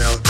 sagst